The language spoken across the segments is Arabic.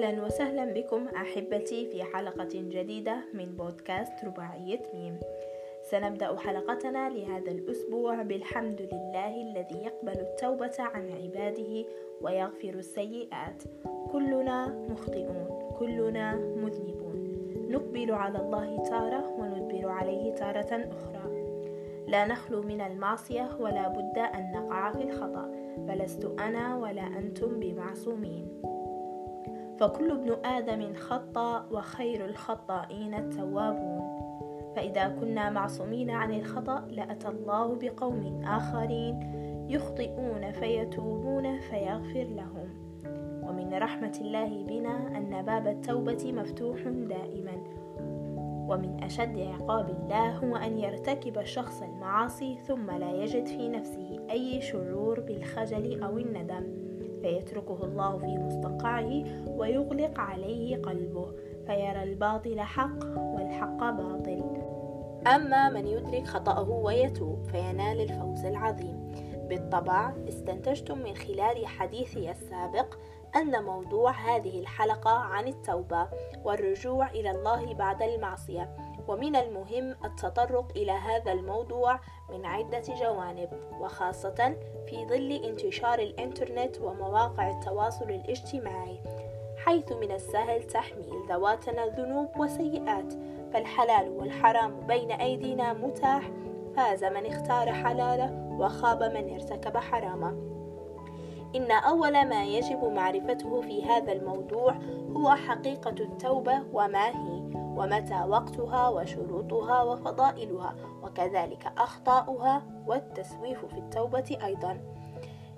أهلا وسهلا بكم أحبتي في حلقة جديدة من بودكاست رباعية ميم. سنبدأ حلقتنا لهذا الأسبوع بالحمد لله الذي يقبل التوبة عن عباده ويغفر السيئات. كلنا مخطئون كلنا مذنبون. نقبل على الله تارة وندبر عليه تارة أخرى. لا نخلو من المعصية ولا بد أن نقع في الخطأ فلست أنا ولا أنتم بمعصومين. فكل ابن آدم خطأ وخير الخطائين التوابون. فإذا كنا معصومين عن الخطأ لأتى الله بقوم آخرين يخطئون فيتوبون فيغفر لهم. ومن رحمة الله بنا أن باب التوبة مفتوح دائما. ومن أشد عقاب الله هو أن يرتكب الشخص المعاصي ثم لا يجد في نفسه أي شعور بالخجل أو الندم. فيتركه الله في مستنقعه ويغلق عليه قلبه فيرى الباطل حق والحق باطل. أما من يدرك خطأه ويتوب فينال الفوز العظيم. بالطبع استنتجتم من خلال حديثي السابق أن موضوع هذه الحلقة عن التوبة والرجوع إلى الله بعد المعصية. ومن المهم التطرق إلى هذا الموضوع من عدة جوانب وخاصة في ظل انتشار الإنترنت ومواقع التواصل الاجتماعي حيث من السهل تحميل ذواتنا ذنوب وسيئات فالحلال والحرام بين أيدينا متاح. فاز من اختار حلاله وخاب من ارتكب حرامه. إن أول ما يجب معرفته في هذا الموضوع هو حقيقة التوبة وما هي. ومتى وقتها وشروطها وفضائلها وكذلك أخطاؤها والتسويف في التوبة أيضا.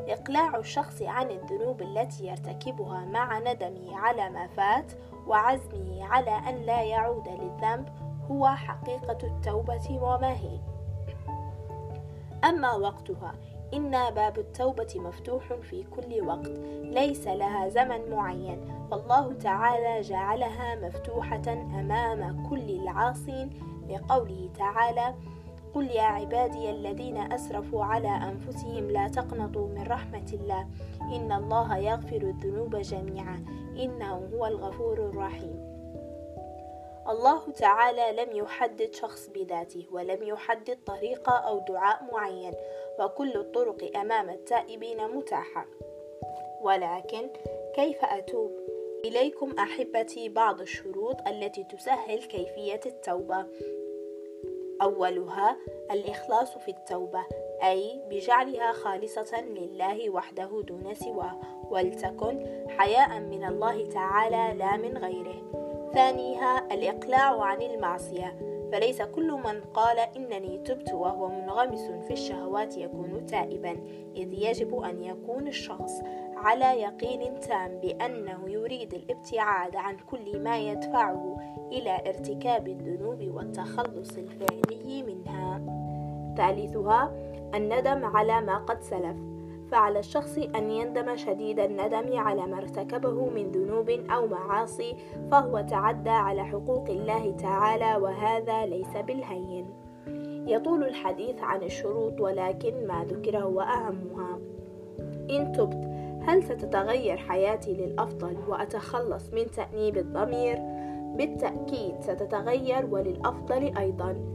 إقلاع الشخص عن الذنوب التي يرتكبها مع ندمه على ما فات وعزمه على أن لا يعود للذنب هو حقيقة التوبة وما هي. أما وقتها إن باب التوبة مفتوح في كل وقت ليس لها زمن معين. فالله تعالى جعلها مفتوحة أمام كل العاصين. لقوله تعالى قل يا عبادي الذين أسرفوا على أنفسهم لا تقنطوا من رحمة الله. إن الله يغفر الذنوب جميعا. إنه هو الغفور الرحيم. الله تعالى لم يحدد شخص بذاته ولم يحدد طريقة أو دعاء معين. وكل الطرق أمام التائبين متاحة. ولكن كيف أتوب؟ إليكم أحبتي بعض الشروط التي تسهل كيفية التوبة. أولها الإخلاص في التوبة أي بجعلها خالصة لله وحده دون سواه ولتكن حياء من الله تعالى لا من غيره. ثانيها الإقلاع عن المعصية فليس كل من قال إنني تبت وهو منغمس في الشهوات يكون تائبا إذ يجب أن يكون الشخص على يقين تام بأنه يريد الابتعاد عن كل ما يدفعه إلى ارتكاب الذنوب والتخلص الفعلي منها. ثالثها الندم على ما قد سلف. فعلى الشخص أن يندم شديد الندم على ما ارتكبه من ذنوب أو معاصي فهو تعدى على حقوق الله تعالى وهذا ليس بالهين. يطول الحديث عن الشروط ولكن ما ذكر هو أهمها. إن تبت هل ستتغير حياتي للأفضل وأتخلص من تأنيب الضمير؟ بالتأكيد ستتغير وللأفضل أيضا.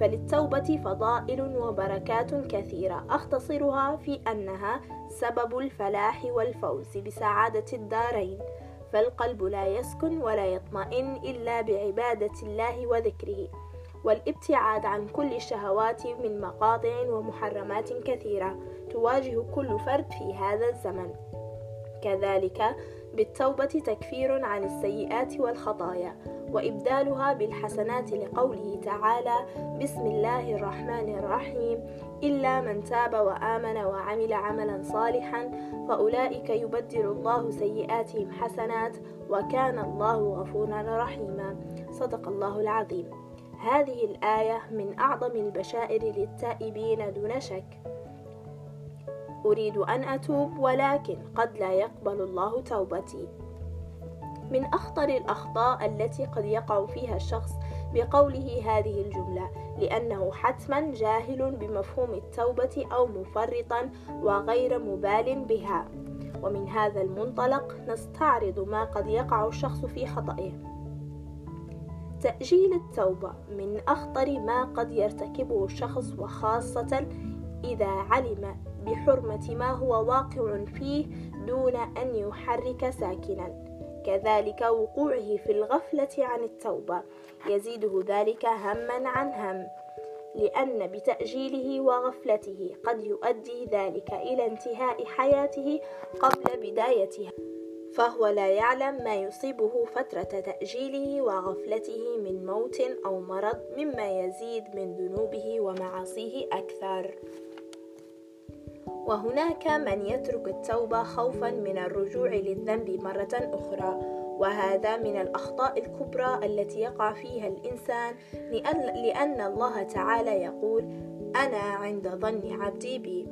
فللتوبة فضائل وبركات كثيرة. أختصرها في أنها سبب الفلاح والفوز بسعادة الدارين. فالقلب لا يسكن ولا يطمئن إلا بعبادة الله وذكره والابتعاد عن كل الشهوات من مقاطع ومحرمات كثيرة تواجه كل فرد في هذا الزمن. كذلك بالتوبة تكفير عن السيئات والخطايا. وإبدالها بالحسنات لقوله تعالى بسم الله الرحمن الرحيم. إلا من تاب وآمن وعمل عملا صالحا فأولئك يبدل الله سيئاتهم حسنات وكان الله غفورا رحيما. صدق الله العظيم. هذه الآية من أعظم البشائر للتائبين دون شك. أريد أن أتوب ولكن قد لا يقبل الله توبتي. من أخطر الأخطاء التي قد يقع فيها الشخص بقوله هذه الجملة لأنه حتما جاهل بمفهوم التوبة أو مفرطا وغير مبال بها. ومن هذا المنطلق نستعرض ما قد يقع الشخص في خطئه. تأجيل التوبة من أخطر ما قد يرتكبه الشخص وخاصة إذا علم بحرمة ما هو واقع فيه دون أن يحرك ساكنا. كذلك وقوعه في الغفلة عن التوبة. يزيده ذلك هما عن هم لأن بتأجيله وغفلته قد يؤدي ذلك إلى انتهاء حياته قبل بدايتها. فهو لا يعلم ما يصيبه فترة تأجيله وغفلته من موت أو مرض مما يزيد من ذنوبه ومعاصيه أكثر. وهناك من يترك التوبة خوفا من الرجوع للذنب مرة أخرى وهذا من الأخطاء الكبرى التي يقع فيها الإنسان لأن, الله تعالى يقول أنا عند ظن عبدي بي.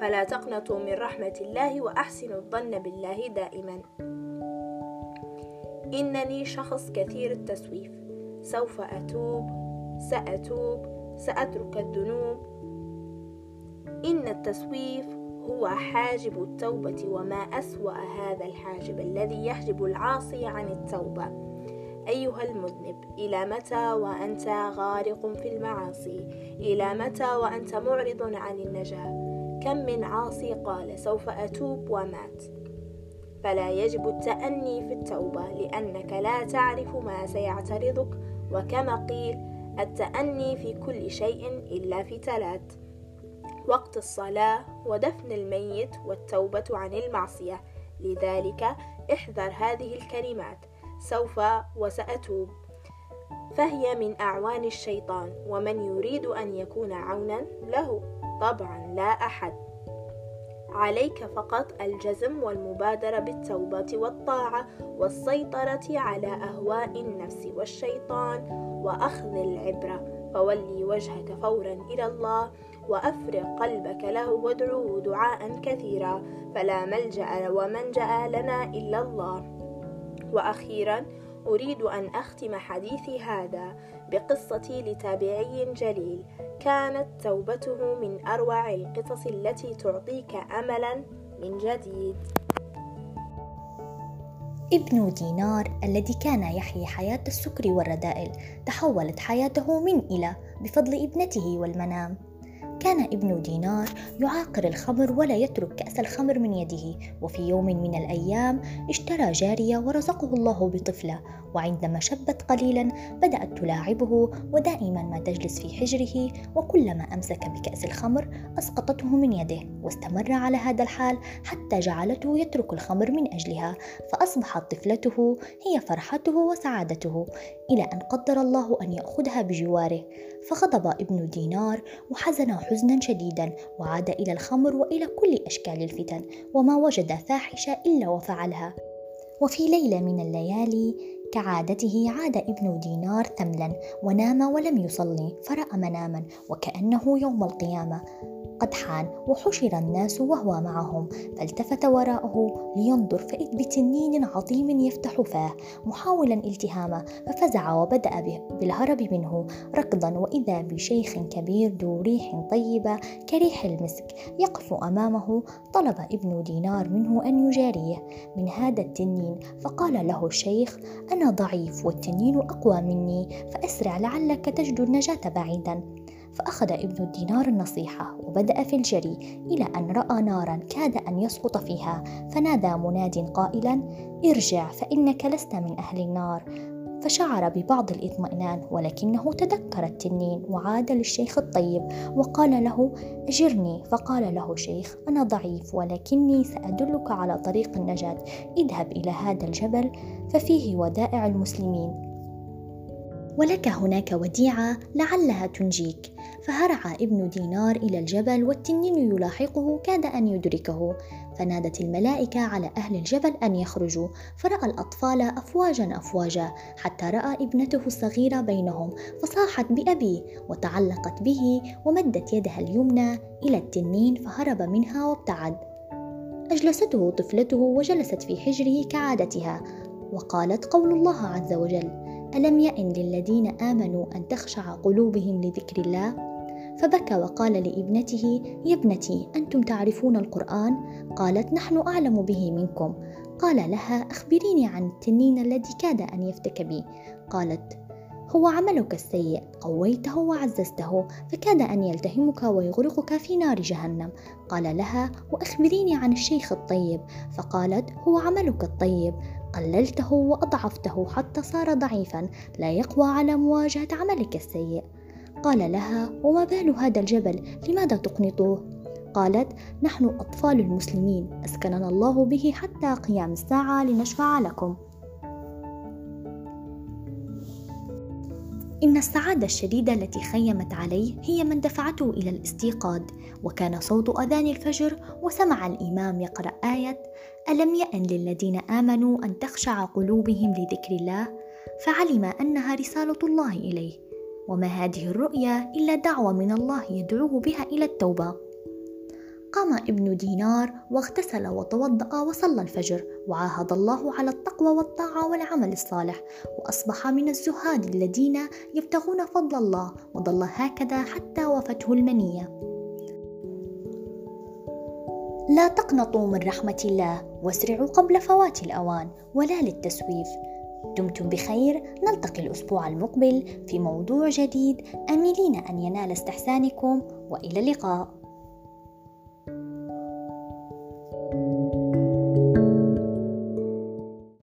فلا تقنطوا من رحمة الله وأحسنوا الظن بالله دائما. إنني شخص كثير التسويف. سوف أتوب سأتوب سأترك الذنوب إن التسويف هو حاجب التوبة وما أسوأ هذا الحاجب الذي يحجب العاصي عن التوبة. أيها المذنب إلى متى وأنت غارق في المعاصي؟ إلى متى وأنت معرض عن النجاة؟ كم من عاصي قال سوف أتوب ومات. فلا يجب التأني في التوبة لأنك لا تعرف ما سيعترضك. وكما قيل التأني في كل شيء إلا في ثلاث وقت الصلاة ودفن الميت والتوبة عن المعصية. لذلك احذر هذه الكلمات سوف وسأتوب. فهي من أعوان الشيطان ومن يريد أن يكون عونا له طبعا لا أحد. عليك فقط الجزم والمبادرة بالتوبة والطاعة والسيطرة على أهواء النفس والشيطان وأخذ العبرة. فولي وجهك فورا إلى الله. وأفرغ قلبك له وادعوه دعاء كثيرا فلا ملجأ ومنجأ لنا إلا الله. وأخيرا أريد أن أختم حديثي هذا بقصتي لتابعي جليل. كانت توبته من أروع القصص التي تعطيك أملا من جديد. ابن دينار الذي كان يحيي حياة السكر والرذائل تحولت حياته من إلى بفضل ابنته والمنام. كان ابن دينار يعاقر الخمر ولا يترك كأس الخمر من يده وفي يوم من الأيام اشترى جارية ورزقه الله بطفلة وعندما شبت قليلا بدأت تلاعبه ودائما ما تجلس في حجره وكلما أمسك بكأس الخمر أسقطته من يده واستمر على هذا الحال حتى جعلته يترك الخمر من أجلها فأصبحت طفلته هي فرحته وسعادته إلى أن قدر الله أن يأخذها بجواره. فغضب ابن دينار وحزن حزنا شديدا وعاد إلى الخمر وإلى كل أشكال الفتن وما وجد فاحشة إلا وفعلها. وفي ليلة من الليالي كعادته عاد ابن دينار ثملا ونام ولم يصلي فرأى مناما وكأنه يوم القيامة. قد حان وحشر الناس وهو معهم فالتفت وراءه لينظر فإذ بتنين عظيم يفتح فاه محاولا التهامه ففزع وبدأ بالهرب منه ركضا وإذا بشيخ كبير ذو ريح طيبة كريح المسك يقف أمامه طلب ابن دينار منه أن يجاريه. من هذا التنين فقال له الشيخ أنا ضعيف والتنين أقوى مني فأسرع لعلك تجد النجاة بعيدا. فأخذ ابن الدينار النصيحة وبدأ في الجري إلى أن رأى نارا كاد أن يسقط فيها فنادى مناد قائلا ارجع فإنك لست من أهل النار. فشعر ببعض الإطمئنان ولكنه تذكر التنين وعاد للشيخ الطيب وقال له أجرني. فقال له الشيخ أنا ضعيف ولكني سأدلك على طريق النجاة. اذهب إلى هذا الجبل ففيه ودائع المسلمين. ولك هناك وديعة لعلها تنجيك. فهرع ابن دينار إلى الجبل والتنين يلاحقه كاد أن يدركه. فنادت الملائكة على أهل الجبل أن يخرجوا فرأى الأطفال أفواجا أفواجا حتى رأى ابنته الصغيرة بينهم فصاحت بأبي وتعلقت به ومدت يدها اليمنى إلى التنين فهرب منها وابتعد. أجلسته طفلته وجلست في حجره كعادتها وقالت قول الله عز وجل ألم يئن للذين آمنوا أن تخشع قلوبهم لذكر الله؟ فبكى وقال لابنته يا ابنتي أنتم تعرفون القرآن؟ قالت نحن أعلم به منكم. قال لها أخبريني عن التنين الذي كاد أن يفتك بي. قالت هو عملك السيء قويته وعززته فكاد أن يلتهمك ويغرقك في نار جهنم. قال لها وأخبريني عن الشيخ الطيب. فقالت هو عملك الطيب قللته وأضعفته حتى صار ضعيفا لا يقوى على مواجهة عملك السيء. قال لها وما بال هذا الجبل؟ لماذا تقنطوه قالت نحن أطفال المسلمين أسكننا الله به حتى قيام الساعة لنشفع لكم. إن السعادة الشديدة التي خيمت عليه هي من دفعته إلى الاستيقاظ وكان صوت أذان الفجر وسمع الإمام يقرأ آية ألم يأن للذين آمنوا أن تخشع قلوبهم لذكر الله؟ فعلم أنها رسالة الله إليه. وما هذه الرؤيا إلا دعوة من الله يدعوه بها إلى التوبة. قام ابن دينار واغتسل وتوضأ وصلى الفجر وعاهد الله على التقوى والطاعة والعمل الصالح وأصبح من الزهاد الذين يبتغون فضل الله وظل هكذا حتى وفته المنية. لا تقنطوا من رحمة الله واسرعوا قبل فوات الأوان ولا للتسويف. دمتم بخير. نلتقي الأسبوع المقبل في موضوع جديد. أملين أن ينال استحسانكم. وإلى اللقاء.